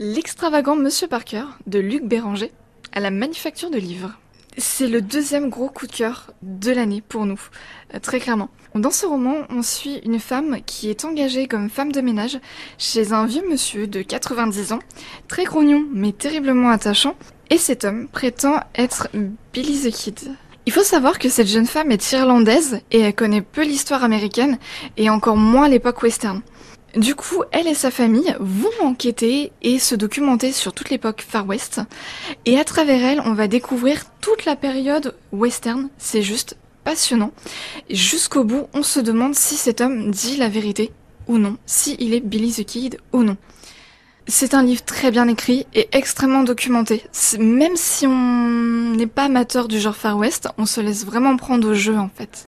L'extravagant Monsieur Parker de Luc Béranger à la manufacture de livres. C'est le deuxième gros coup de cœur de l'année pour nous, euh, très clairement. Dans ce roman, on suit une femme qui est engagée comme femme de ménage chez un vieux monsieur de 90 ans, très grognon mais terriblement attachant, et cet homme prétend être Billy the Kid. Il faut savoir que cette jeune femme est irlandaise et elle connaît peu l'histoire américaine et encore moins l'époque western. Du coup, elle et sa famille vont enquêter et se documenter sur toute l'époque Far West. Et à travers elle, on va découvrir toute la période western. C'est juste passionnant. Jusqu'au bout, on se demande si cet homme dit la vérité ou non, si il est Billy the Kid ou non. C'est un livre très bien écrit et extrêmement documenté. Même si on n'est pas amateur du genre Far West, on se laisse vraiment prendre au jeu en fait.